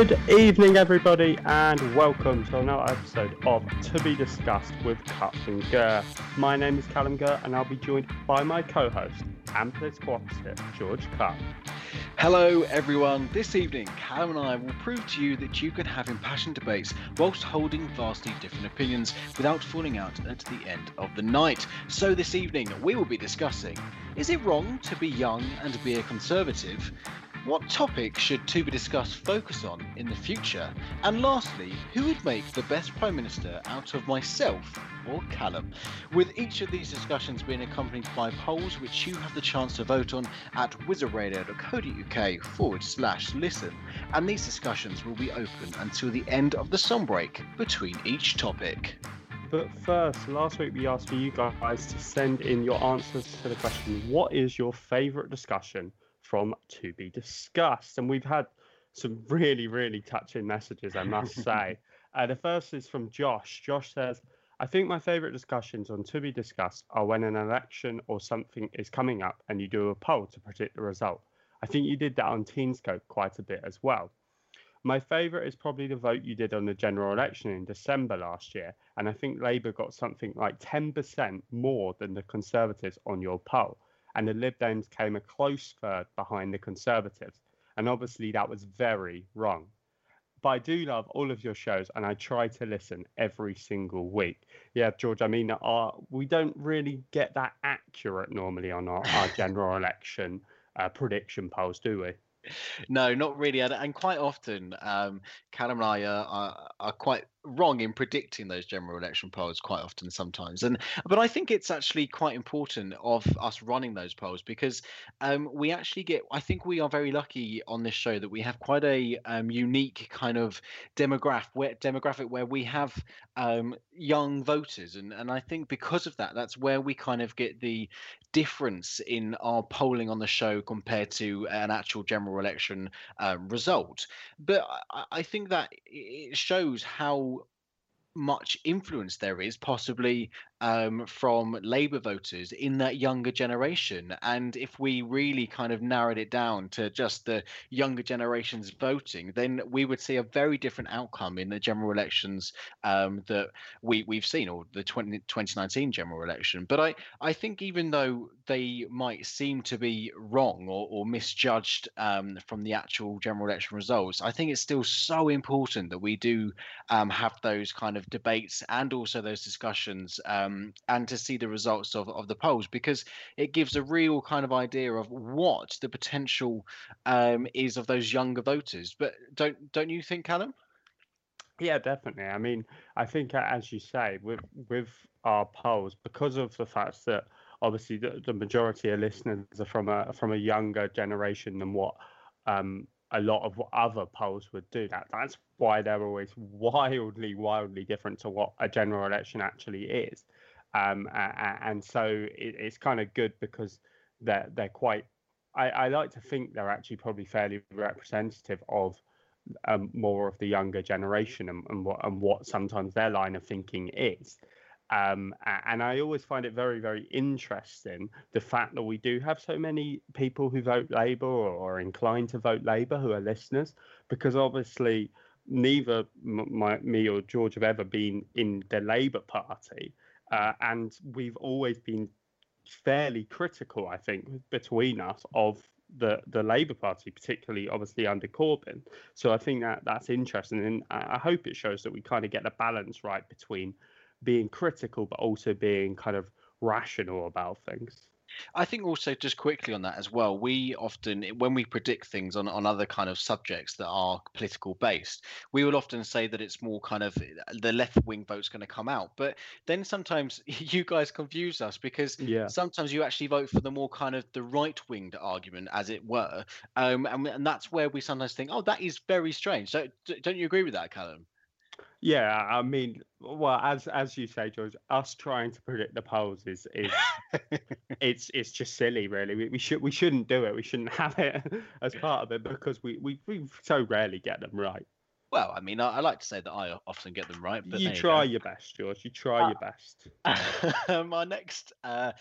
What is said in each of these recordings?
Good evening, everybody, and welcome to another episode of To Be Discussed with and Gurr. My name is Callum Gurr, and I'll be joined by my co-host and political opposite, George Cup. Hello, everyone. This evening, Callum and I will prove to you that you can have impassioned debates whilst holding vastly different opinions without falling out at the end of the night. So, this evening, we will be discussing is it wrong to be young and be a conservative? What topic should To Be Discussed focus on in the future? And lastly, who would make the best Prime Minister out of myself or Callum? With each of these discussions being accompanied by polls which you have the chance to vote on at wizardradio.co.uk forward slash listen. And these discussions will be open until the end of the song break between each topic. But first, last week we asked for you guys to send in your answers to the question What is your favourite discussion from To Be Discussed. And we've had some really, really touching messages, I must say. Uh, the first is from Josh. Josh says, I think my favorite discussions on To Be Discussed are when an election or something is coming up and you do a poll to predict the result. I think you did that on Teenscope quite a bit as well. My favourite is probably the vote you did on the general election in December last year, and I think Labour got something like 10% more than the Conservatives on your poll and the Lib Dems came a close third behind the Conservatives. And obviously, that was very wrong. But I do love all of your shows, and I try to listen every single week. Yeah, George, I mean, our, we don't really get that accurate normally on our, our general election uh, prediction polls, do we? No, not really. And, and quite often, um, Callum and I are, are, are quite wrong in predicting those general election polls quite often sometimes and but i think it's actually quite important of us running those polls because um, we actually get i think we are very lucky on this show that we have quite a um, unique kind of demographic where demographic where we have um, young voters and and i think because of that that's where we kind of get the difference in our polling on the show compared to an actual general election uh, result. But I, I think that it shows how much influence there is possibly um, from Labour voters in that younger generation. And if we really kind of narrowed it down to just the younger generations voting, then we would see a very different outcome in the general elections um, that we, we've seen, or the 20, 2019 general election. But I, I think even though they might seem to be wrong or, or misjudged um, from the actual general election results, I think it's still so important that we do um, have those kind of debates and also those discussions. Um, and to see the results of, of the polls because it gives a real kind of idea of what the potential um, is of those younger voters. But don't don't you think, Callum? Yeah, definitely. I mean, I think as you say, with with our polls, because of the fact that obviously the, the majority of listeners are from a from a younger generation than what um, a lot of other polls would do that. That's why they're always wildly, wildly different to what a general election actually is. Um, and so it, it's kind of good because they're they're quite. I, I, like to think they're actually probably fairly representative of um, more of the younger generation and, and, what and what sometimes their line of thinking is. Um, and I always find it very, very interesting the fact that we do have so many people who vote Labour or are inclined to vote Labour who are listeners, because obviously neither my, me or George have ever been in the Labour Party. Uh, and we've always been fairly critical, I think, between us of the the Labour Party, particularly obviously under Corbyn. So I think that that's interesting, and I hope it shows that we kind of get the balance right between being critical but also being kind of rational about things. I think also just quickly on that as well, we often when we predict things on, on other kind of subjects that are political based, we will often say that it's more kind of the left wing vote's going to come out. But then sometimes you guys confuse us because yeah. sometimes you actually vote for the more kind of the right winged argument, as it were. Um, and, and that's where we sometimes think, oh, that is very strange. So don't you agree with that, Callum? Yeah, I mean, well, as as you say, George, us trying to predict the polls is is it's it's just silly, really. We, we should we shouldn't do it. We shouldn't have it as part of it because we we, we so rarely get them right. Well, I mean, I, I, like to say that I often get them right, but you try you your best, George. You try uh, your best. my next uh,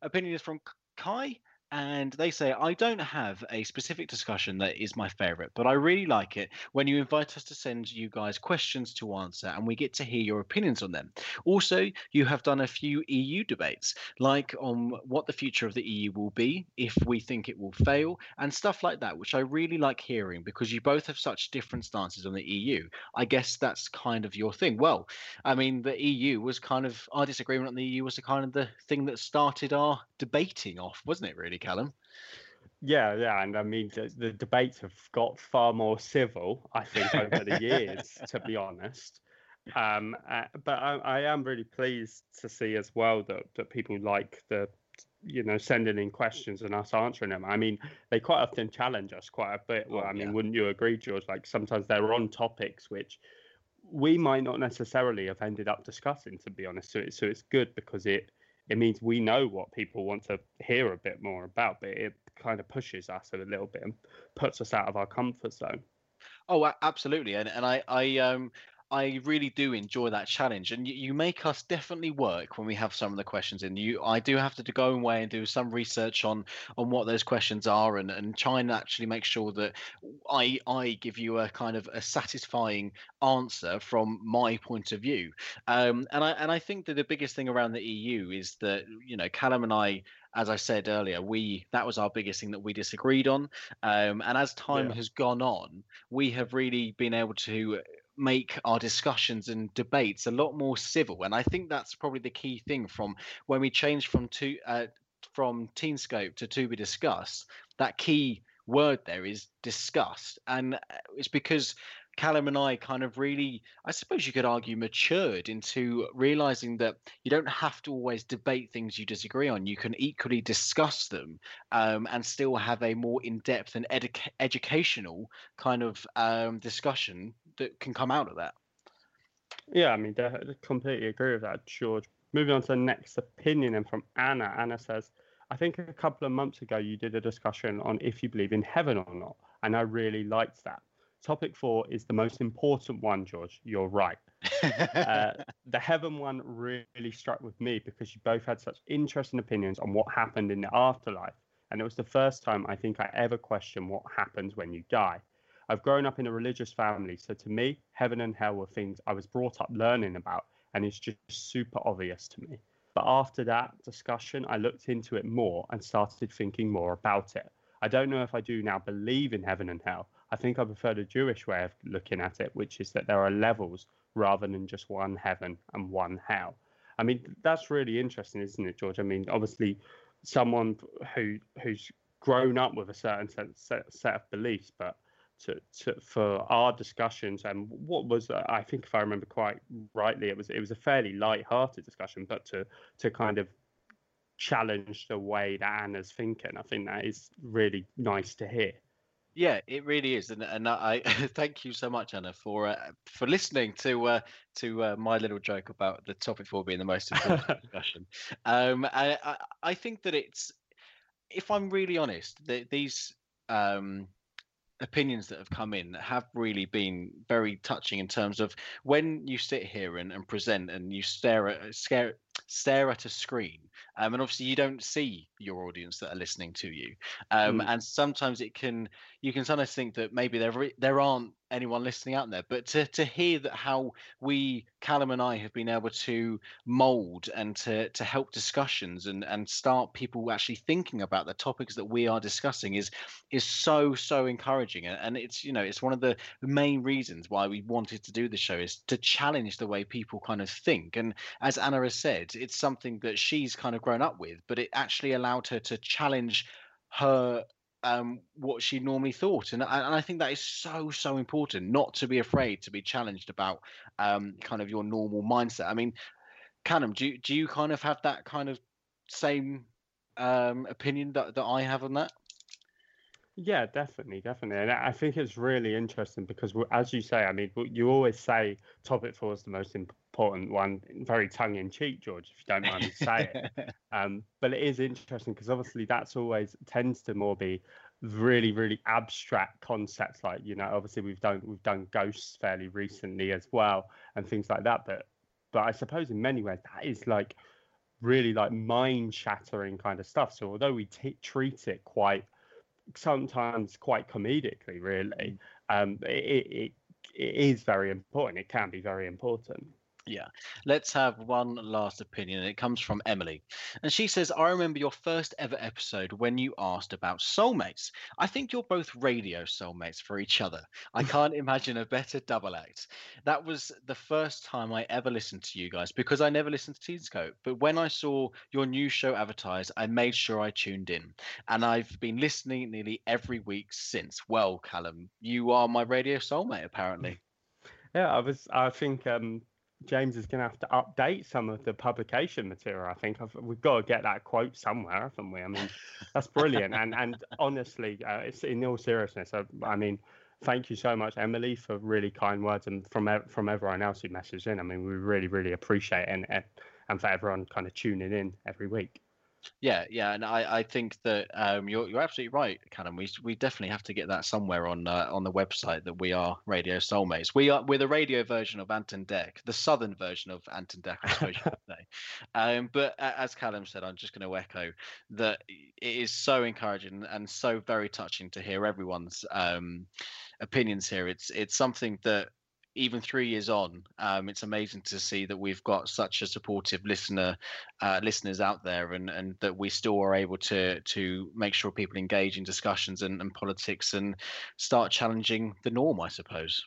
opinion is from Kai and they say I don't have a specific discussion that is my favorite, but I really like it when you invite us to send you guys questions to answer and we get to hear your opinions on them. Also, you have done a few EU debates, like on what the future of the EU will be, if we think it will fail, and stuff like that, which I really like hearing because you both have such different stances on the EU. I guess that's kind of your thing. Well, I mean, the EU was kind of our disagreement on the EU was the kind of the thing that started our debating off, wasn't it? Really, Callum. Yeah, yeah, and I mean the, the debates have got far more civil, I think, over the years, to be honest. Um, uh, but I, I, am really pleased to see as well that that people like the, you know, sending in questions and us answering them. I mean, they quite often challenge us quite a bit. Well, oh, I mean, yeah. wouldn't you agree, George? Like sometimes they're on topics which we might not necessarily have ended up discussing, to be honest. So, it, so it's good because it it means we know what people want to hear a bit more about, but it kind of pushes us a little bit and puts us out of our comfort zone. Oh, absolutely, and and I I um I really do enjoy that challenge, and you, you, make us definitely work when we have some of the questions in. You, I do have to, go away and do some research on on what those questions are, and and try and actually make sure that I I give you a kind of a satisfying answer from my point of view. Um, and I and I think that the biggest thing around the EU is that you know Callum and I as I said earlier, we that was our biggest thing that we disagreed on. Um, and as time yeah. has gone on, we have really been able to make our discussions and debates a lot more civil and i think that's probably the key thing from when we changed from to uh, from teenscope to to be discussed that key word there is discussed and uh, it's because Callum and I kind of really, I suppose you could argue, matured into realizing that you don't have to always debate things you disagree on. You can equally discuss them um, and still have a more in depth and edu- educational kind of um, discussion that can come out of that. Yeah, I mean, I completely agree with that, George. Moving on to the next opinion, and from Anna. Anna says, I think a couple of months ago you did a discussion on if you believe in heaven or not, and I really liked that. Topic four is the most important one, George. You're right. uh, the heaven one really struck with me because you both had such interesting opinions on what happened in the afterlife. And it was the first time I think I ever questioned what happens when you die. I've grown up in a religious family, so to me, heaven and hell were things I was brought up learning about, and it's just super obvious to me. But after that discussion, I looked into it more and started thinking more about it. I don't know if I do now believe in heaven and hell. I think I prefer the Jewish way of looking at it, which is that there are levels rather than just one heaven and one hell. I mean, that's really interesting, isn't it, George? I mean, obviously, someone who who's grown up with a certain set, set of beliefs, but to, to, for our discussions and what was I think if I remember quite rightly it was it was a fairly light-hearted discussion but to to kind of challenge the way that Anna's thinking I think that is really nice to hear yeah it really is and, and I thank you so much Anna for uh, for listening to uh, to uh, my little joke about the topic four being the most important discussion. Um I, I, I think that it's if I'm really honest the, these um opinions that have come in that have really been very touching in terms of when you sit here and, and present and you stare at stare, stare at a screen um, and obviously you don't see your audience that are listening to you. Um, mm. and sometimes it can you can sometimes think that maybe there there aren't anyone listening out there but to, to hear that how we callum and i have been able to mold and to, to help discussions and, and start people actually thinking about the topics that we are discussing is is so so encouraging. And, and it's you know it's one of the main reasons why we wanted to do the show is to challenge the way people kind of think. And as anna has said it's something that she's kind of grown up with but it actually allowed her to challenge her um, what she normally thought. And, and I think that is so, so important not to be afraid to be challenged about um, kind of your normal mindset. I mean, Callum, do do you kind of have that kind of same um, opinion that, that I have on that? Yeah, definitely, definitely, and I think it's really interesting because, as you say, I mean, you always say topic four is the most important one, very tongue in cheek, George, if you don't mind me saying. um, but it is interesting because obviously that's always tends to more be really, really abstract concepts, like you know, obviously we've done we've done ghosts fairly recently as well, and things like that. But but I suppose in many ways that is like really like mind shattering kind of stuff. So although we t- treat it quite sometimes quite comedically, really. Mm. Um, it, it, it is very important. It can be very important. Yeah. Let's have one last opinion. It comes from Emily. And she says, I remember your first ever episode when you asked about soulmates. I think you're both radio soulmates for each other. I can't imagine a better double act. That was the first time I ever listened to you guys because I never listened to Teenscope. But when I saw your new show advertised, I made sure I tuned in. And I've been listening nearly every week since. Well, Callum, you are my radio soulmate, apparently. Yeah, I was. I think um, James is going to have to update some of the publication material. I think I've, we've got to get that quote somewhere, haven't we? I mean, that's brilliant. and and honestly, uh, it's in all seriousness. I, I, mean, thank you so much, Emily, for really kind words, and from from everyone else who messaged in. I mean, we really really appreciate it, and and for everyone kind of tuning in every week. Yeah, yeah, and I, I think that um, you're you're absolutely right, Callum. We we definitely have to get that somewhere on uh, on the website that we are Radio Soulmates. We are we're the radio version of Ant and Dec, the southern version of Ant and Dec, I suppose you could say. Um, but as Callum said, I'm just going to echo that it is so encouraging and so very touching to hear everyone's um, opinions here. It's it's something that even three years on, um, it's amazing to see that we've got such a supportive listener, uh, listeners out there, and and that we still are able to to make sure people engage in discussions and, and politics and start challenging the norm, I suppose.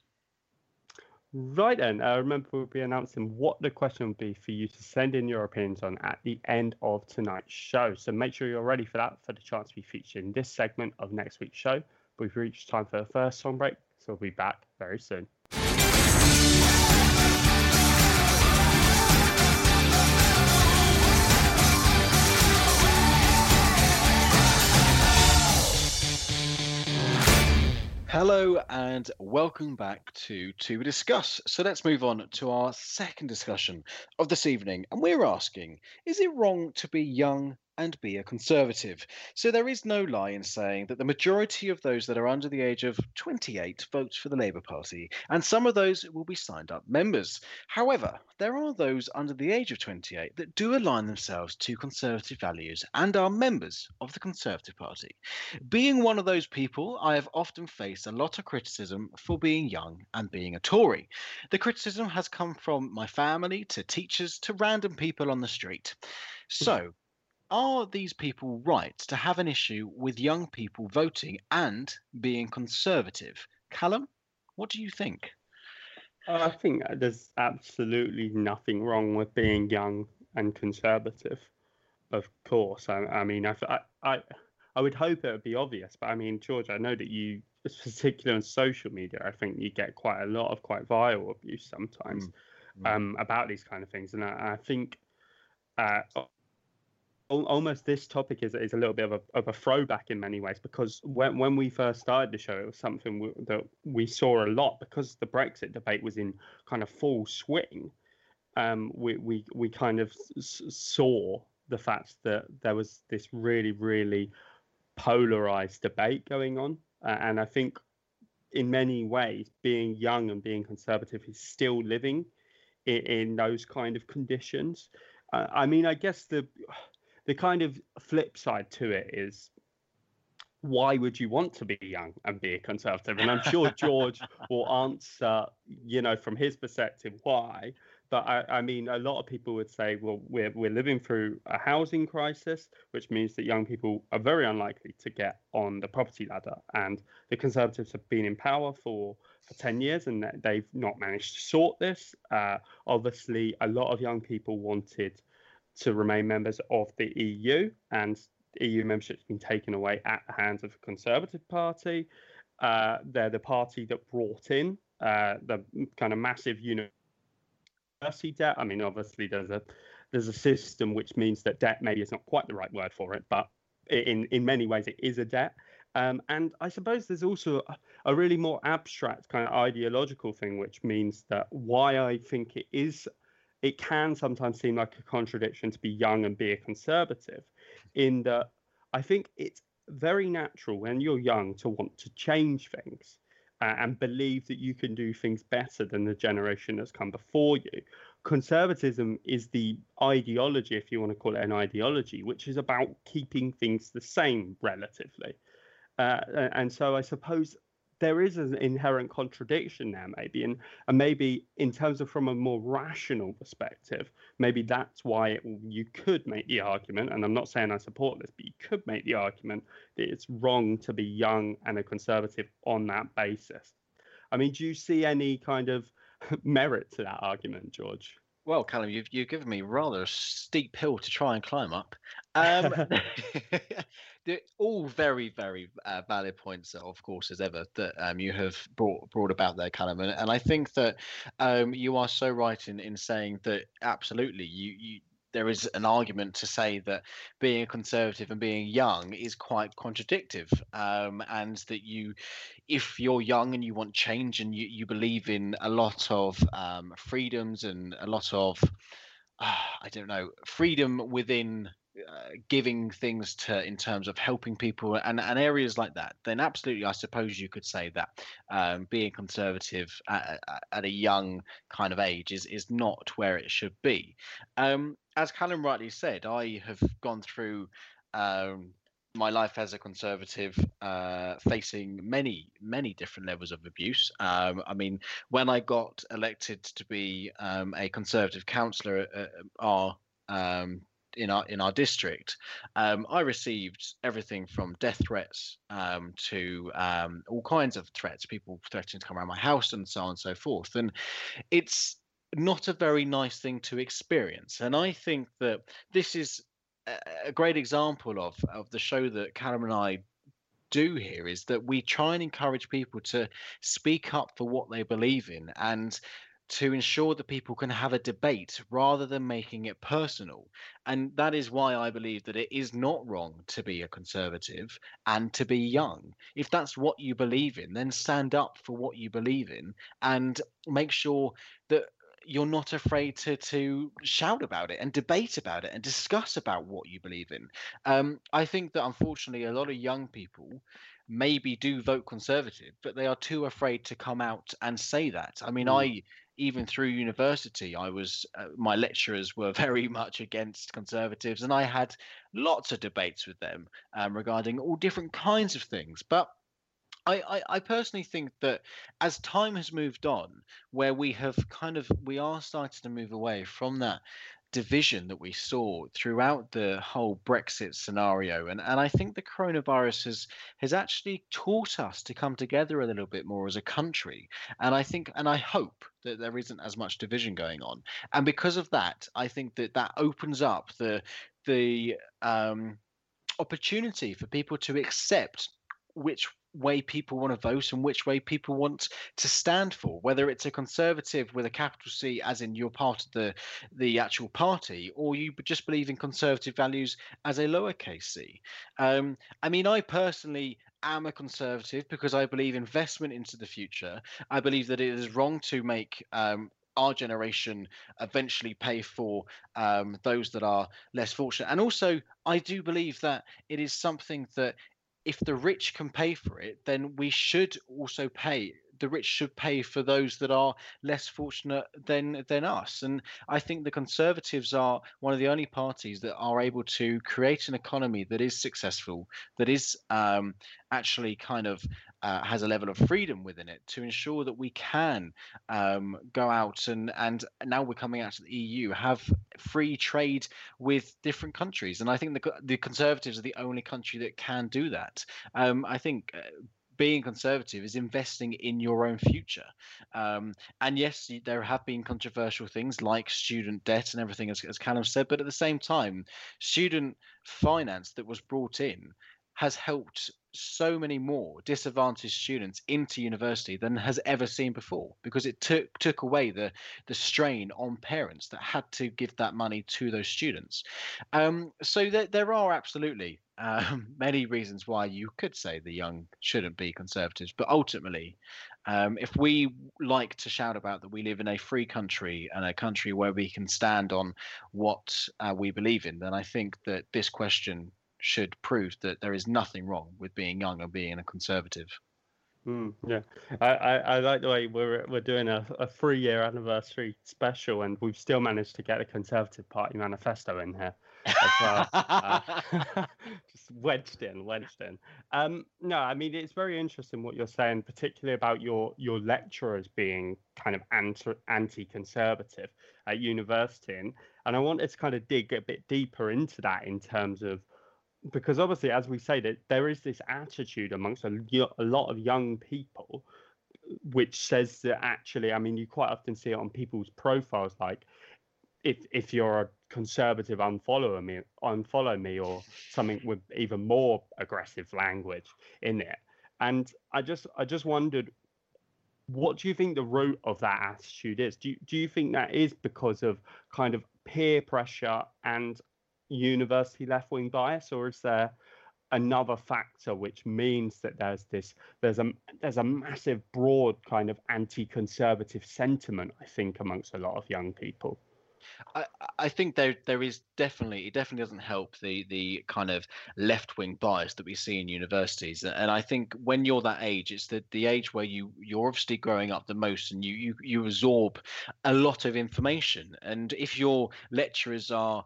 Right then, uh, remember we'll be announcing what the question will be for you to send in your opinions on at the end of tonight's show. So make sure you're ready for that for the chance to be featured in this segment of next week's show. We've reached time for the first song break, so we'll be back very soon. Hello and welcome back to To Discuss. So let's move on to our second discussion of this evening. And we're asking Is it wrong to be young and be a conservative. So there is no lie in saying that the majority of those that are under the age of 28 vote for the Labour Party, and some of those will be signed up members. However, there are those under the age of 28 that do align themselves to conservative values and are members of the Conservative Party. Being one of those people, I have often faced a lot of criticism for being young and being a Tory. The criticism has come from my family to teachers to random people on the street. So, are these people right to have an issue with young people voting and being conservative? Callum, what do you think? I think there's absolutely nothing wrong with being young and conservative. Of course, I, I mean, I, I, I would hope it would be obvious, but I mean, George, I know that you, particularly on social media, I think you get quite a lot of quite vile abuse sometimes mm. um, about these kind of things, and I, I think uh, almost this topic is, is a little bit of a, of a throwback in many ways because when, when we first started the show it was something we, that we saw a lot because the brexit debate was in kind of full swing um, we, we, we kind of s- saw the fact that there was this really really polarized debate going on uh, and i think in many ways, being young and being conservative is still living in, in those kind of conditions. Uh, I mean, I guess the the kind of flip side to it is why would you want to be young and be a conservative? And I'm sure George will answer, you know, from his perspective, why. But I, I, mean, a lot of people would say, well, we're, we're living through a housing crisis, which means that young people are very unlikely to get on the property ladder. And the Conservatives have been in power for, for 10 years and they've not managed to sort this. Uh, obviously, a lot of young people wanted to remain members of the EU, and EU membership's been taken away at the hands of the Conservative Party. Uh, they're the party that brought in uh, the kind of massive university debt. I mean, obviously, there's a there's a system which means that debt maybe is not quite the right word for it, but in in many ways it is a debt. Um, and I suppose there's also a, a really more abstract kind of ideological thing, which means that why I think it is it can sometimes seem like a contradiction to be young and be a conservative, in that I think it's very natural when you're young to want to change things uh, and believe that you can do things better than the generation that's come before you. Conservatism is the ideology, if you want to call it an ideology, which is about keeping things the same relatively. Uh, and so I suppose there is an inherent contradiction there maybe and and maybe in terms of from a more rational perspective maybe that's why it, you could make the argument and i'm not saying i support this but you could make the argument that it's wrong to be young and a conservative on that basis. I mean do you see any kind of merit to that argument george well, Callum, you've you've given me rather a steep hill to try and climb up. Um, they're all very, very uh, valid points, of course, as ever, that um, you have brought brought about there, Callum. And, and I think that um, you are so right in, in saying that absolutely you, you there is an argument to say that being a conservative and being young is quite contradictive um, and that you if you're young and you want change and you, you believe in a lot of um, freedoms and a lot of uh, i don't know freedom within uh, giving things to in terms of helping people and, and areas like that, then absolutely, I suppose you could say that um, being conservative at, at, a young kind of age is is not where it should be. Um, as Callum rightly said, I have gone through um, my life as a conservative, uh, facing many, many different levels of abuse. Um, I mean, when I got elected to be um, a conservative councillor at our um, in our in our district, um, I received everything from death threats um, to um, all kinds of threats, people threatening to come around my house and so on and so forth. And it's not a very nice thing to experience. And I think that this is a great example of of the show that Callum and I do here is that we try and encourage people to speak up for what they believe in and to ensure that people can have a debate rather than making it personal. And that is why I believe that it is not wrong to be a conservative and to be young. If that's what you believe in, then stand up for what you believe in and make sure that you're not afraid to to shout about it and debate about it and discuss about what you believe in. Um, I think that unfortunately a lot of young people maybe do vote conservative, but they are too afraid to come out and say that. I mean, mm. I even through university, I was uh, my lecturers were very much against conservatives, and I had lots of debates with them um, regarding all different kinds of things. But I, I, I, personally think that as time has moved on, where we have kind of we are starting to move away from that division that we saw throughout the whole Brexit scenario. And, and I think the coronavirus has, has actually taught us to come together a little bit more as a country. And I think, and I hope that there isn't as much division going on. And because of that, I think that that opens up the, the, um, opportunity for people to accept which way people want to vote and which way people want to stand for whether it's a conservative with a capital C as in you're part of the the actual party or you just believe in conservative values as a lowercase c um, I mean I personally am a conservative because I believe investment into the future I believe that it is wrong to make um, our generation eventually pay for um, those that are less fortunate. And also, I do believe that it is something that if the rich can pay for it, then we should also pay the rich should pay for those that are less fortunate than than us. And I think the Conservatives are one of the only parties that are able to create an economy that is successful, that is um, actually kind of uh, has a level of freedom within it to ensure that we can um, go out and and now we're coming out to the EU have free trade with different countries and I think the the Conservatives are the only country that can do that. Um, I think uh, being conservative is investing in your own future. Um, and yes, there have been controversial things like student debt and everything, as, as Callum said, but at the same time, student finance that was brought in has helped so many more disadvantaged students into university than has ever seen before because it took took away the the strain on parents that had to give that money to those students um, so there, there are absolutely um, many reasons why you could say the young shouldn't be conservatives but ultimately um, if we like to shout about that we live in a free country and a country where we can stand on what uh, we believe in then i think that this question should prove that there is nothing wrong with being young and being a conservative. Mm, yeah, I, I, I, like the way we're we're doing a, a three year anniversary special, and we've still managed to get a Conservative Party manifesto in here well. uh, just wedged in, wedged in. Um, no, I mean it's very interesting what you're saying, particularly about your your lecturers being kind of anti anti conservative at university, and, and I wanted to kind of dig a bit deeper into that in terms of because obviously, as we say, that there is this attitude amongst a, a lot of young people, which says that actually, I mean, you quite often see it on people's profiles, like if if you're a conservative, unfollow me, unfollow me, or something with even more aggressive language in it. And I just I just wondered, what do you think the root of that attitude is? Do you, do you think that is because of kind of peer pressure and university left wing bias, or is there another factor which means that there's this there's a there's a massive broad kind of anti-conservative sentiment I think amongst a lot of young people. I, I think there there is definitely it definitely doesn't help the the kind of left wing bias that we see in universities and I think when you're that age it's the the age where you you're obviously growing up the most and you you you absorb a lot of information and if your lecturers are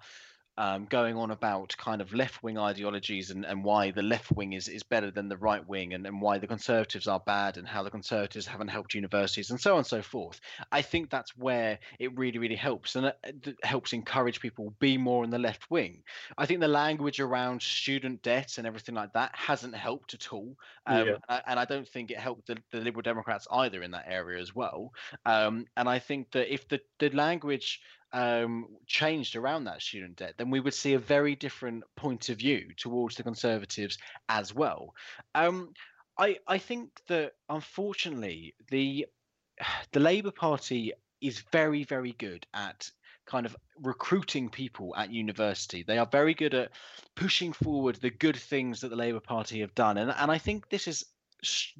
um, going on about kind of left wing ideologies and, and why the left wing is, is better than the right wing and, and why the conservatives are bad and how the conservatives haven't helped universities and so on and so forth. I think that's where it really, really helps and it helps encourage people be more in the left wing. I think the language around student debt and everything like that hasn't helped at all. Um, yeah. And I don't think it helped the, the Liberal Democrats either in that area as well. Um, and I think that if the, the language um, changed around that student debt, then we would see a very different point of view towards the Conservatives as well. Um, I I think that unfortunately the the Labour Party is very very good at kind of recruiting people at university. They are very good at pushing forward the good things that the Labour Party have done, and and I think this is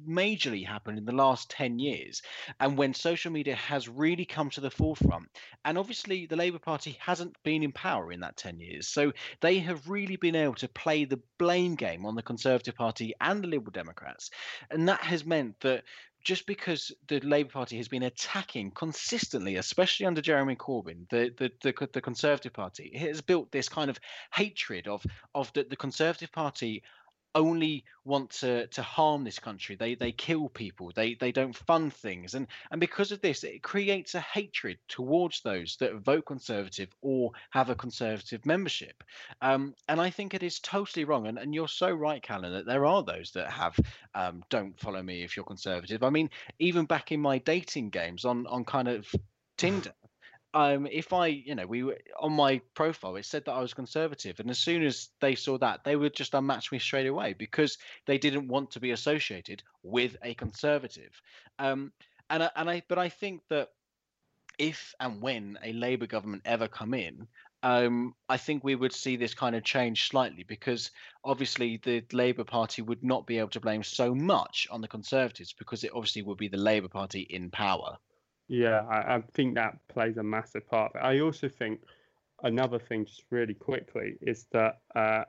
majorly happened in the last 10 years and when social media has really come to the forefront and obviously the labour party hasn't been in power in that 10 years so they have really been able to play the blame game on the conservative party and the liberal democrats and that has meant that just because the Labour Party has been attacking consistently, especially under Jeremy Corbyn, the the the, the Conservative Party, it has built this kind of hatred of of the, the Conservative Party only want to to harm this country. They they kill people. They they don't fund things, and and because of this, it creates a hatred towards those that vote conservative or have a conservative membership. Um, and I think it is totally wrong. And and you're so right, Callum, that there are those that have um, don't follow me if you're conservative. I mean, even back in my dating games on on kind of Tinder um, if I, you know, we were on my profile, it said that I was conservative, and as soon as they saw that, they would just unmatch me straight away because they didn't want to be associated with a conservative. Um, and I, and I, but I think that if and when a Labour government ever come in, um, I think we would see this kind of change slightly because obviously the Labour Party would not be able to blame so much on the Conservatives because it obviously would be the Labour Party in power. Yeah, I, I think that plays a massive part. I also think another thing, just really quickly, is that uh,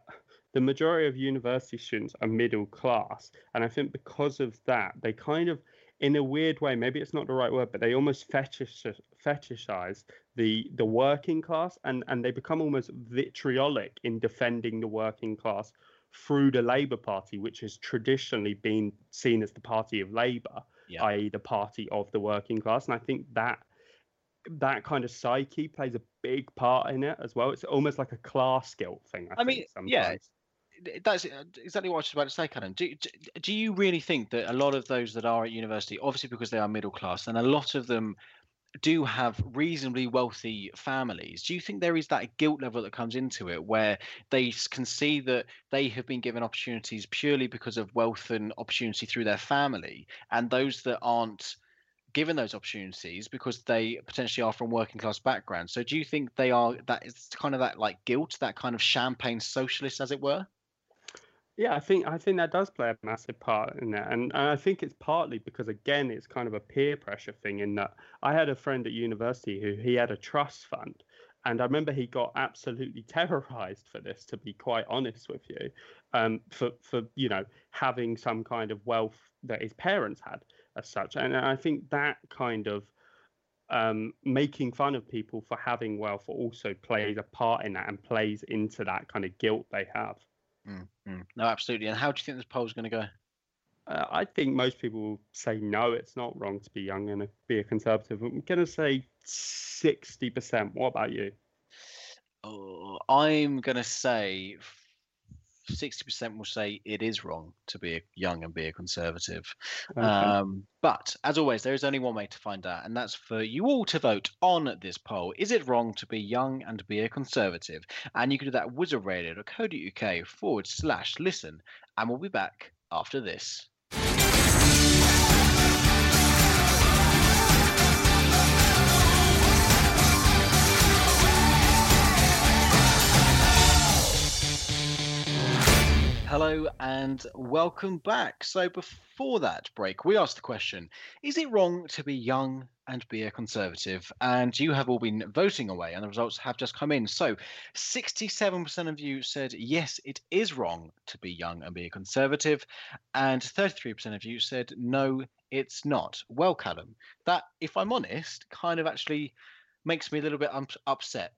the majority of university students are middle class. And I think because of that, they kind of, in a weird way, maybe it's not the right word, but they almost fetish, fetishize the the working class and, and they become almost vitriolic in defending the working class through the Labour Party, which has traditionally been seen as the party of Labour, yeah. i.e., the party of the working class. And I think that that kind of psyche plays a big part in it as well. It's almost like a class guilt thing. I, I mean, sometimes. yeah, that's uh, exactly what I was about to say, Callum. Do, do you really think that a lot of those that are at university, obviously because they are middle class, and a lot of them do have reasonably wealthy families, do you think there is that guilt level that comes into it where they can see that they have been given opportunities purely because of wealth and opportunity through their family, and those that aren't given those opportunities because they potentially are from working class backgrounds? So do you think they are that is kind of that like guilt, that kind of champagne socialist, as it were? Yeah, I think I think that does play a massive part in that, and, and I think it's partly because again, it's kind of a peer pressure thing. In that, I had a friend at university who he had a trust fund, and I remember he got absolutely terrorized for this. To be quite honest with you, um, for for you know having some kind of wealth that his parents had as such, and I think that kind of um, making fun of people for having wealth also plays a part in that and plays into that kind of guilt they have. Mm, mm. No, absolutely. And how do you think this poll is going to go? Uh, I think most people will say no, it's not wrong to be young and be a conservative. I'm going to say 60%. What about you? Oh, I'm going to say 60% will say it is wrong to be a young and be a conservative. Okay. Um, but as always, there is only one way to find out, and that's for you all to vote on this poll. Is it wrong to be young and be a conservative? And you can do that at wizardradio.co.uk forward slash listen, and we'll be back after this. Hello and welcome back. So, before that break, we asked the question Is it wrong to be young and be a conservative? And you have all been voting away, and the results have just come in. So, 67% of you said yes, it is wrong to be young and be a conservative, and 33% of you said no, it's not. Well, Callum, that, if I'm honest, kind of actually makes me a little bit um, upset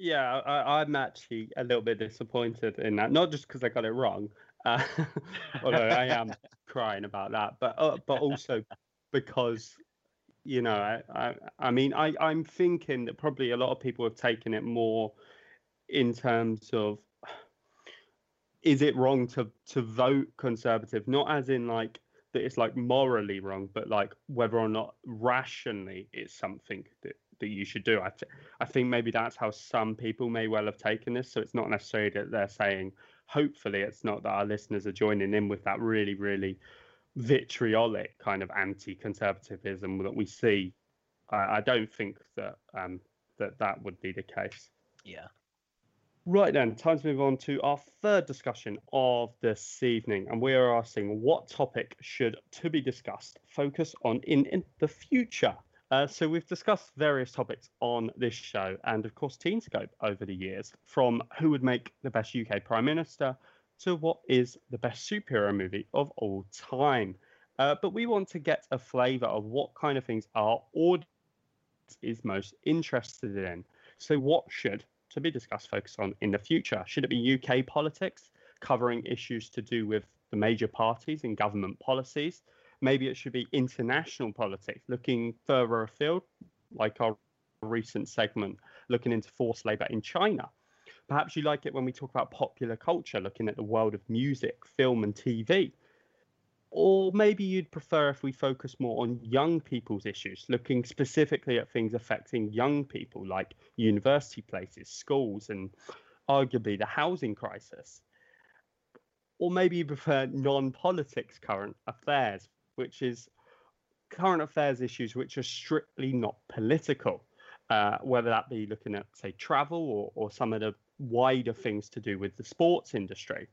yeah, I, am actually a little bit disappointed in that. Not just because I got it wrong, uh, although I am crying about that, but uh, but also because you know, I, I, I mean, I, I'm thinking that probably a lot of people have taken it more in terms of is it wrong to to vote conservative, not as in like that it's like morally wrong, but like whether or not rationally it's something that that you should do. I, th- I think maybe that's how some people may well have taken this. So it's not necessarily that they're saying, hopefully, it's not that our listeners are joining in with that really, really vitriolic kind of anti-conservatism that we see. I, I don't think that um, that that would be the case. Yeah. Right then, time to move on to our third discussion of this evening, and we are asking what topic should to be discussed focus on in, in the future. Uh, so we've discussed various topics on this show, and of course, Teenscope over the years, from who would make the best UK Prime Minister to what is the best superhero movie of all time. Uh, but we want to get a flavour of what kind of things our audience is most interested in. So, what should to be discussed focus on in the future? Should it be UK politics, covering issues to do with the major parties and government policies? Maybe it should be international politics, looking further afield, like our recent segment looking into forced labor in China. Perhaps you like it when we talk about popular culture, looking at the world of music, film, and TV. Or maybe you'd prefer if we focus more on young people's issues, looking specifically at things affecting young people, like university places, schools, and arguably the housing crisis. Or maybe you prefer non politics current affairs, which is current affairs issues which are strictly not political, uh, whether that be looking at, say, travel or, or some of the wider things to do with the sports industry.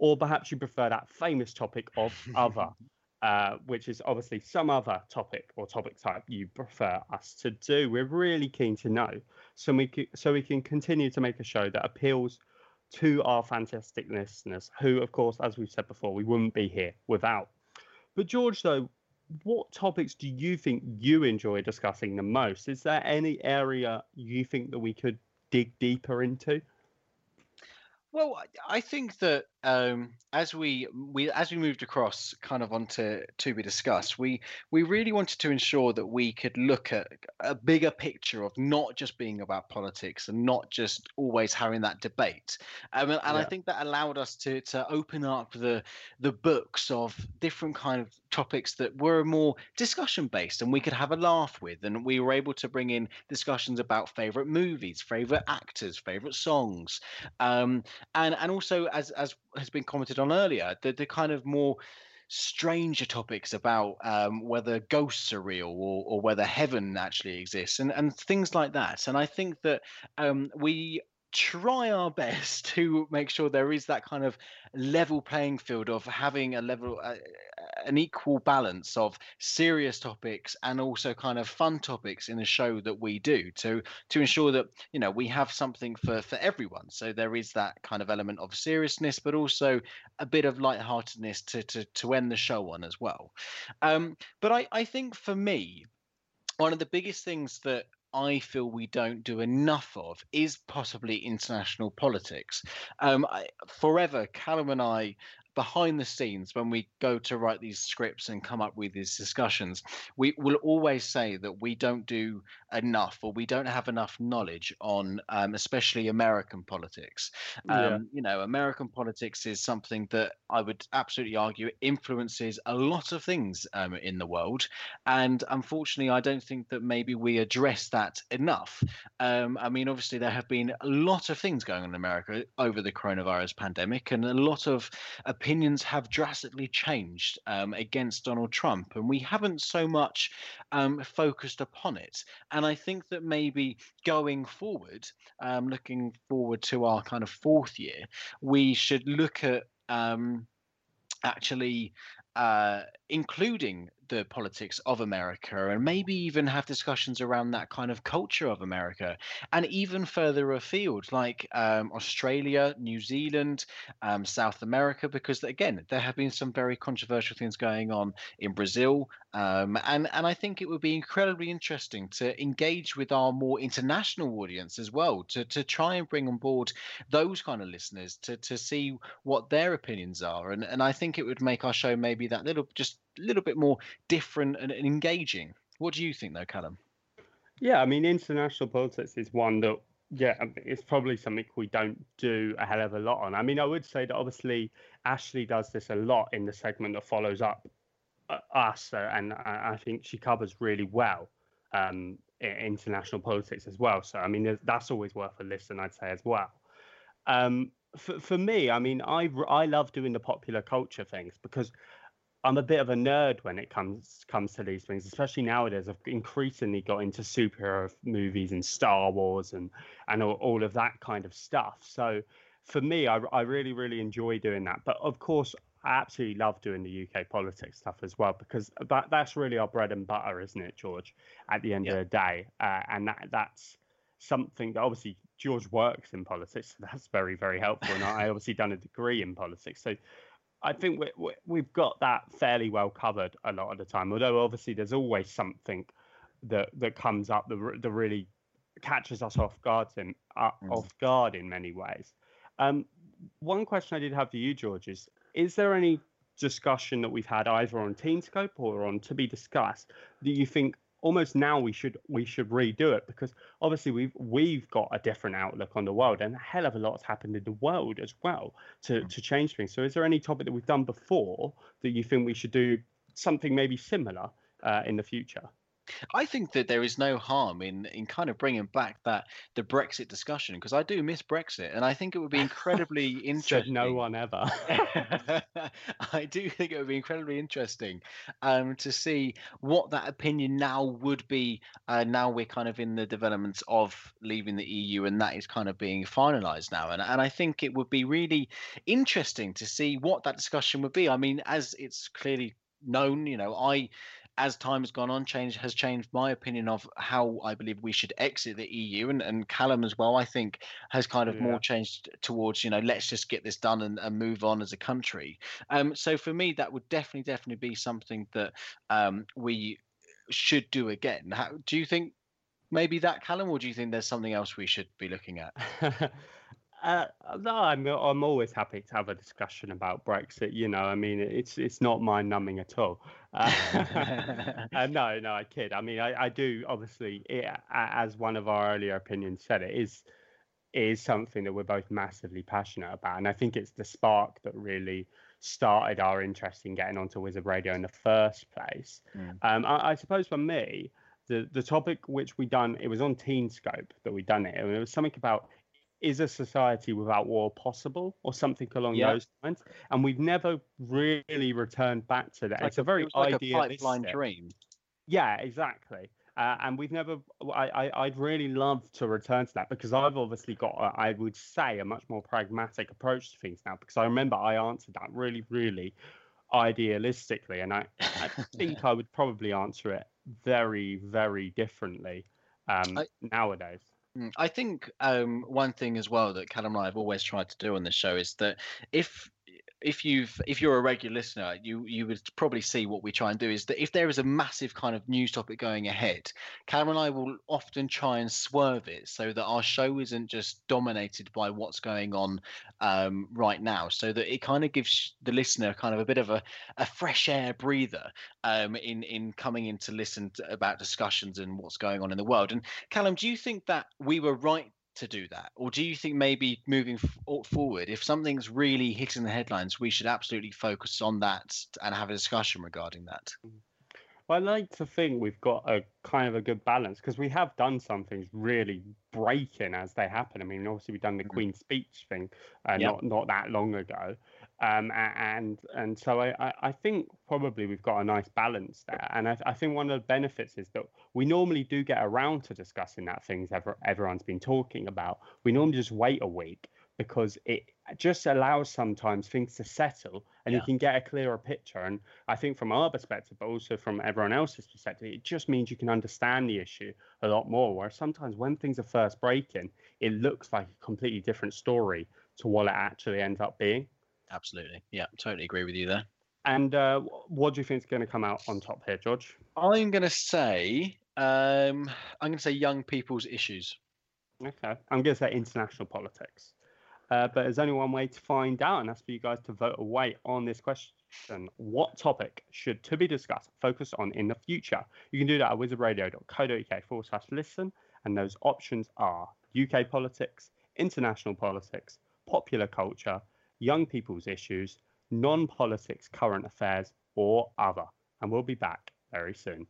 Or perhaps you prefer that famous topic of other, uh, which is obviously some other topic or topic type you prefer us to do. We're really keen to know, so we can, so we can continue to make a show that appeals to our fantastic listeners, who, of course, as we've said before, we wouldn't be here without. But, George, though, what topics do you think you enjoy discussing the most? Is there any area you think that we could dig deeper into? Well, I think that um, as we we as we moved across kind of onto to be discussed, we we really wanted to ensure that we could look at a bigger picture of not just being about politics and not just always having that debate. Um, and, and yeah. I think that allowed us to to open up the the books of different kind of topics that were more discussion based and we could have a laugh with and we were able to bring in discussions about favorite movies favorite actors favorite songs um, and and also as as has been commented on earlier, the, the kind of more stranger topics about um, whether ghosts are real or, or whether heaven actually exists and, and things like that. And I think that um, we try our best to make sure there is that kind of level playing field of having a level uh, an equal balance of serious topics and also kind of fun topics in the show that we do to to ensure that you know we have something for for everyone. So there is that kind of element of seriousness but also a bit of lightheartedness to to to end the show on as well. Um but i i think for me one of the biggest things that I feel we don't do enough of is possibly international politics. Um, I, forever, Callum and I behind the scenes when we go to write these scripts and come up with these discussions we will always say that we don't do enough or we don't have enough knowledge on um, especially american politics. Um, yeah. you know american politics is something that i would absolutely argue influences a lot of things um, in the world. And unfortunately i don't think that maybe we address that enough. Um, i mean obviously there have been a lot of things going on in america over the coronavirus pandemic and a lot of opinions have drastically changed um, against Donald Trump, and we haven't so much um, focused upon it. And I think that maybe going forward, um, looking forward to our kind of fourth year, we should look at um, actually uh, including the politics of America and maybe even have discussions around that kind of culture of America and even further afield, like um, Australia, New Zealand, um, South America, because again, there have been some very controversial things going on in Brazil. Um, and, and I think it would be incredibly interesting to engage with our more international audience as well, to, to try and bring on board those kind of listeners to, to see what their opinions are. And, and I think it would make our show maybe that little just little bit more different and, and engaging. What do you think, though, Callum? Yeah, I mean, international politics is one that yeah, it's probably something we don't do a hell of a lot on. I mean, I would say that obviously Ashley does this a lot in the segment that follows up uh, us, uh, and I think she covers really well um, international politics as well. So, I mean, that's always worth a listen, I'd say as well. Um, for, for me, I mean, I I love doing the popular culture things because I'm a bit of a nerd when it comes comes to these things, especially nowadays. I've increasingly got into superhero movies and Star Wars and and all, all of that kind of stuff. So for me, I, I really really enjoy doing that. But of course, I absolutely love doing the UK politics stuff as well because that that's really our bread and butter, isn't it, George? At the end yeah. of the day, uh, and that that's something that obviously George works in politics, so that's very very helpful. And I obviously done a degree in politics, so I think we, we, have got that fairly well covered a lot of the time. Although obviously there's always something that that comes up that, that really catches us off guard in uh, mm. off guard in many ways. Um, one question I did have for you, George, is: Is there any discussion that we've had either on Teamscope or on To Be Discussed that you think almost now we should we should redo it because obviously we've we've got a different outlook on the world and a hell of a lot's happened in the world as well to mm. to change things. So is there any topic that we've done before that you think we should do something maybe similar uh, in the future? I think that there is no harm in in kind of bringing back that the Brexit discussion because I do miss Brexit and I think it would be incredibly interesting. no one ever. I do think it would be incredibly interesting um, to see what that opinion now would be. Uh, now we're kind of in the developments of leaving the EU and that is kind of being finalised now, and and I think it would be really interesting to see what that discussion would be. I mean, as it's clearly known, you know, I as time has gone on, change has changed my opinion of how I believe we should exit the EU, and, and Callum as well. I think has kind of yeah. more changed towards you know let's just get this done and, and move on as a country. Um, so for me, that would definitely definitely be something that um, we should do again. How, do you think maybe that, Callum, or do you think there's something else we should be looking at? Uh, no, I'm I'm always happy to have a discussion about Brexit. You know, I mean, it's it's not mind numbing at all. Uh, uh, no, no, I kid. I mean, I, I do obviously, it, as one of our earlier opinions said, it is is something that we're both massively passionate about, and I think it's the spark that really started our interest in getting onto Wizard Radio in the first place. Mm. Um, I, I, suppose for me, the the topic which we done it was on Teenscope that we done it, and it was something about is a society without war possible or something along yeah. those lines. And we've never really returned back to that. It's, it's a, a very like idealistic pipeline dream. Yeah exactly. Uh, and we've never I, I would really love to return to that because i've obviously got a, I would say a much more pragmatic approach to things now because i remember i answered that really really idealistically and i, I think i would probably answer it very very differently um, I, nowadays I think um, one thing as well that Callum and I have always tried to do on this show is that if if you've if you're a regular listener, you you would probably see what we try and do is that if there is a massive kind of news topic going ahead, Cameron and I will often try and swerve it so that our show isn't just dominated by what's going on um, right now, so that it kind of gives the listener kind of a bit of a, a fresh air breather um, in in coming in to listen to, about discussions and what's going on in the world. And Callum, do you think that we were right to do that? Or do you think maybe moving f- forward, if something's really hitting the headlines, we should absolutely focus on that and have a discussion regarding that? Well, I like to think we've got a kind of a good balance because we have done some things really breaking as they happen. I mean, obviously we've done the mm-hmm. Queen's speech thing uh, yep. not not that long ago, um, and and so I, I think probably we've got a nice balance there. And I, I think one of the benefits is that we normally do get around to discussing that things ever, everyone's been talking about. We normally just wait a week because it just allows sometimes things to settle and yeah. you can get a clearer picture. And I think from our perspective, but also from everyone else's perspective, it just means you can understand the issue a lot more. Where sometimes when things are first breaking, it looks like a completely different story to what it actually ends up being. Absolutely. Yeah, totally agree with you there. And uh, what do you think is going to come out on top here, George? I'm going to say, um, I'm going to say young people's issues. Okay, I'm going to say international politics. Uh, but there's only one way to find out, and that's for you guys to vote away on this question. What topic should to be discussed focus on in the future? You can do that at wizardradio.co.uk forward slash listen, and those options are UK politics, international politics, popular culture, young people's issues, non politics current affairs, or other. And we'll be back very soon.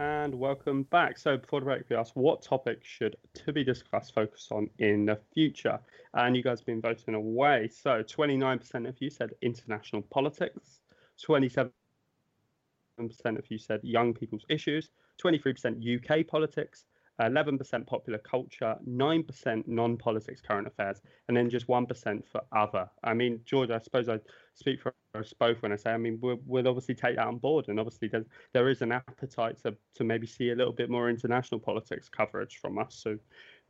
And welcome back. So, before the break, we asked what topic should to be discussed focus on in the future, and you guys have been voting away. So, 29% of you said international politics, 27% of you said young people's issues, 23% UK politics, 11% popular culture, 9% non politics current affairs, and then just 1% for other. I mean, George, I suppose I speak for us both when I say, I mean, we'll, we'll obviously take that on board. And obviously, there's, there is an appetite to, to maybe see a little bit more international politics coverage from us. So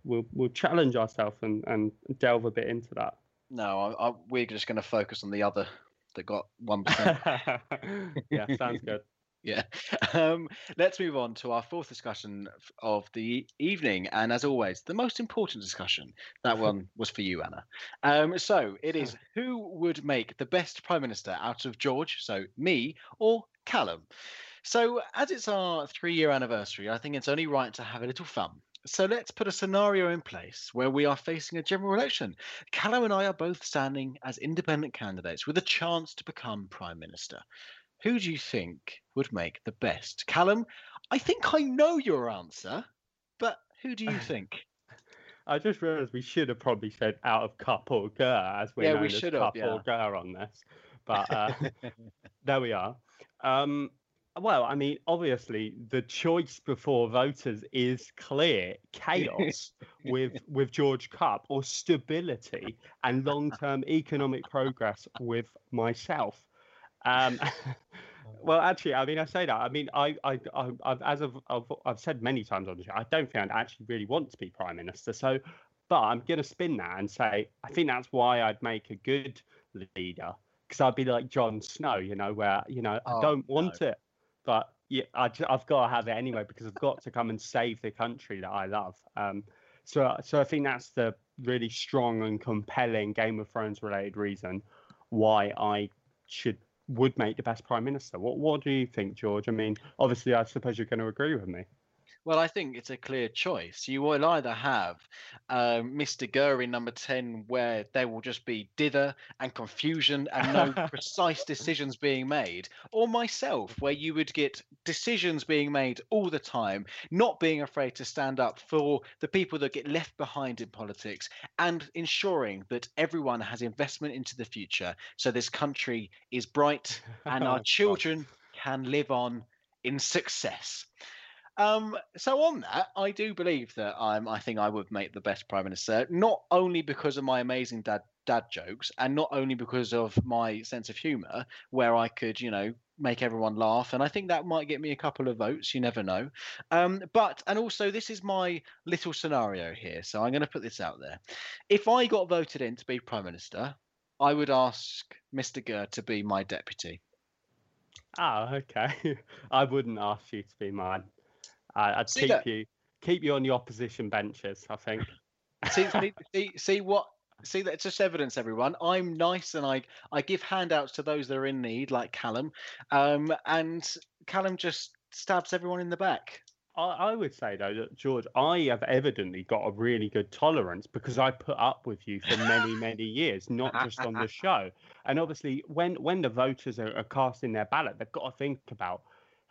we'll, we'll challenge ourselves and, and delve a bit into that. No, I, I, we're just going to focus on the other that got 1%. yeah, sounds good. Yeah. Um, let's move on to our fourth discussion of the evening. And as always, the most important discussion. That one was for you, Anna. Um, so it is who would make the best Prime Minister out of George, so me, or Callum? So, as it's our three year anniversary, I think it's only right to have a little fun. So let's put a scenario in place where we are facing a general election. Callum and I are both standing as independent candidates with a chance to become Prime Minister. Who do you think would make the best? Callum, I think I know your answer, but who do you think? I just realised we should have probably said out of cup or Gurr as we're yeah, known we as cup yeah. or Gurr on this, but uh, there we are. Um, Well, I mean, obviously, the choice before voters is clear: chaos with with George Cup, or stability and long-term economic progress with myself. Um, well, actually, I mean, I say that. I mean, I, I, I I've, as I've, I've, I've said many times on the show, I don't think I actually really want to be prime minister. So, but I'm going to spin that and say I think that's why I'd make a good leader because I'd be like Jon Snow, you know, where you know I Oh, don't want no. it, but yeah, I, I've got to have it anyway because I've got to come and save the country that I love. Um, so, so I think that's the really strong and compelling Game of Thrones related reason why I should would make the best prime minister. What What do you think, George? I mean, obviously, I suppose you're going to agree with me. Well, I think it's a clear choice. You will either have um, Mr. Gurr in number 10, where there will just be dither and confusion and no precise decisions being made, or myself, where you would get decisions being made all the time, not being afraid to stand up for the people that get left behind in politics, and ensuring that everyone has investment into the future so this country is bright and our children can live on in success. Um, so on that, I do believe that I'm. I think I would make the best prime minister, not only because of my amazing dad dad jokes, and not only because of my sense of humour, where I could, you know, make everyone laugh, and I think that might get me a couple of votes. You never know. Um, but and also, this is my little scenario here, so I'm going to put this out there. If I got voted in to be prime minister, I would ask Mr. Gurr to be my deputy. Oh, okay. I wouldn't ask you to be mine. I I'd See keep that- you keep you on the opposition benches. I think. see, see, see, see what see that's just evidence everyone i'm nice and i i give handouts to those that are in need like callum um and callum just stabs everyone in the back I, I would say though that George, I have evidently got a really good tolerance because I put up with you for many, many years, not just on the show. And obviously, when when the voters are, are casting their ballot, they've got to think about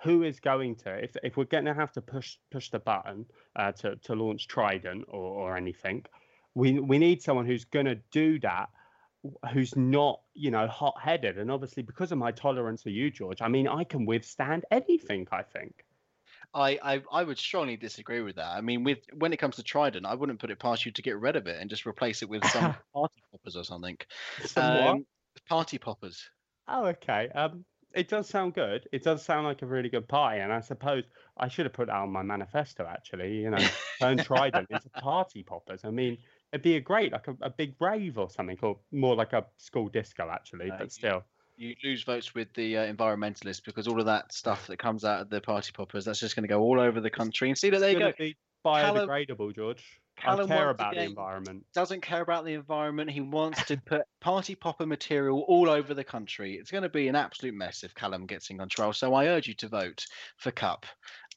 who is going to if if we're going to have to push push the button uh, to to launch Trident or or anything, we we need someone who's going to do that. Who's not, you know, hot-headed, and obviously because of my tolerance for you, George. I mean, I can withstand anything. I think. I, I i would strongly disagree with that i mean with when it comes to trident i wouldn't put it past you to get rid of it and just replace it with some party poppers or something Some? Um, party poppers Oh, okay. Um, it does sound good. It does sound like a really good party, and I suppose I should have put that on my manifesto. Actually, you know, turn Trident into party poppers. I mean, it'd be a great, like a, a big rave or something, or more like a school disco, actually. Uh, but still, you lose votes with the uh, environmentalists because all of that stuff that comes out of the party poppers that's just going to go all over the country and see that there you go be biodegradable, George. Callum care about the environment. doesn't care about the environment. He wants to put party popper material all over the country. It's going to be an absolute mess if Callum gets in control. So I urge you to vote for Cup,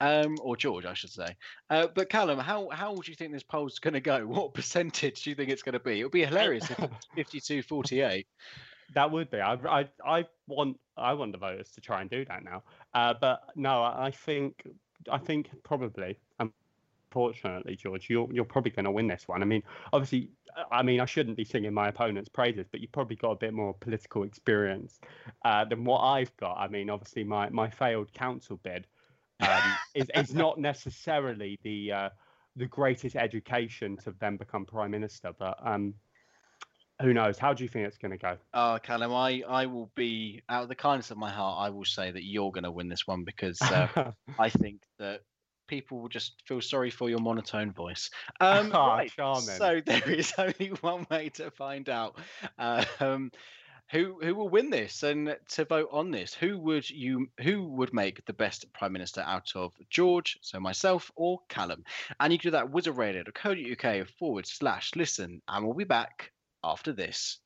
um, or George, I should say. Uh, but Callum, how how do you think this poll's going to go? What percentage do you think it's going to be? It would be hilarious if it's 52-48. That would be. I, I, I want, I want the voters to try and do that now. Uh, but no, I I think, I think probably, unfortunately, George, you're you're probably going to win this one. I mean, obviously, I mean, I shouldn't be singing my opponent's praises, but you've probably got a bit more political experience uh, than what I've got. I mean, obviously, my my failed council bid um, is is not necessarily the uh, the greatest education to then become prime minister, but um. Who knows? How do you think it's going to go? Uh, Callum, I, I will be out of the kindness of my heart. I will say that you're going to win this one because uh, I think that people will just feel sorry for your monotone voice. Um, Ah, right, charming. So there is only one way to find out um, who who will win this and to vote on this. Who would you who would make the best prime minister out of George, so myself or Callum? And you can do that at wizardradio.co.uk forward slash listen, and we'll be back after this.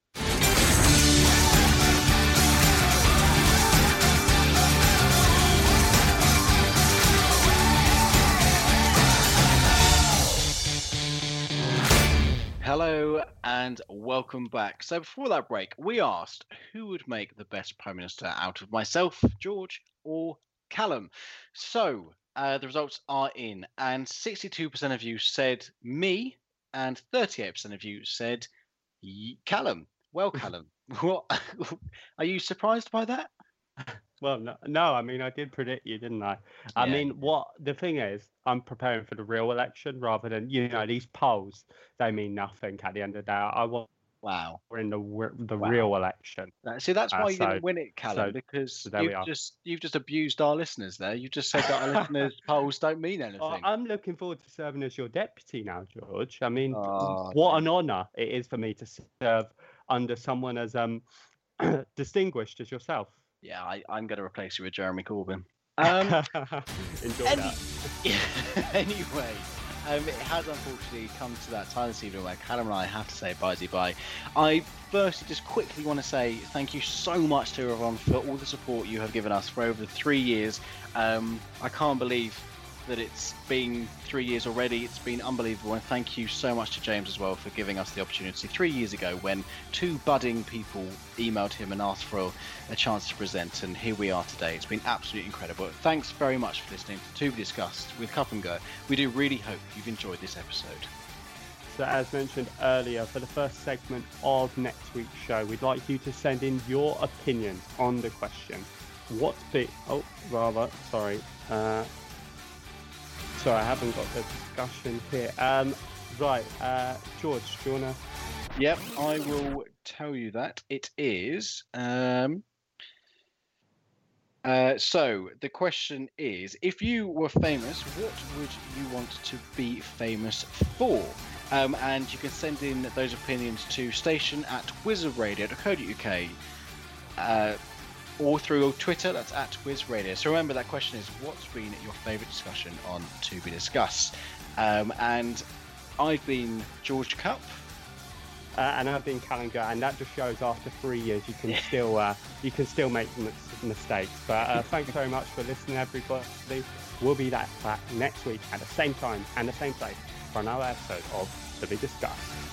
And welcome back. So before that break, we asked who would make the best prime minister out of myself, George, or Callum. So uh, the results are in, and 62% of you said me, and 38% of you said y- Callum. Well, Callum, what are you surprised by that? Well, no, no, I mean, I did predict you, didn't I? I Yeah, mean, what the thing is, I'm preparing for the real election rather than, you know, these polls, they mean nothing at the end of the day. I want Wow. we're in the the Wow. real election. Uh, See, that's Uh, why you so- didn't win it, Callum, so- because so there you've are. just you've just abused our listeners there. You just said that our listeners' polls don't mean anything. I'm looking forward to serving as your deputy now, George. I mean, Oh, what an honour it is for me to serve under someone as um distinguished as yourself. Yeah, I, I'm going to replace you with Jeremy Corbyn. Um, Enjoy any- that. anyway, um, it has unfortunately come to that time this evening where Callum and I have to say bye bye. I firstly just quickly want to say thank you so much to everyone for all the support you have given us for over three years. Um, I can't believe that it's been three years already. It's been unbelievable, and thank you so much to James as well for giving us the opportunity three years ago when two budding people emailed him and asked for a chance to present, and here we are today. It's been absolutely incredible. Thanks very much for listening to Be Discussed with Cup and Gurr. We do really hope you've enjoyed this episode. So, as mentioned earlier, for the first segment of next week's show, we'd like you to send in your opinions on the question. What be? Oh, rather, sorry. Uh, sorry, I haven't got the discussion here. Um, right, uh, George, do you wanna? Yep, I will tell you that it is. Um, uh, so the question is: If you were famous, what would you want to be famous for? Um, and you can send in those opinions to station at wizardradio.co.uk uh, or through Twitter. That's at wizradio. So remember that question is: What's been your favourite discussion on To Be Discussed? Um, and I've been George Cup. Uh, and I've been Calendar, and that just shows after three years you can still uh, you can still make mis- mistakes. But uh, thanks very much for listening, everybody. We'll be back next week at the same time and the same place for another episode of To Be Discussed.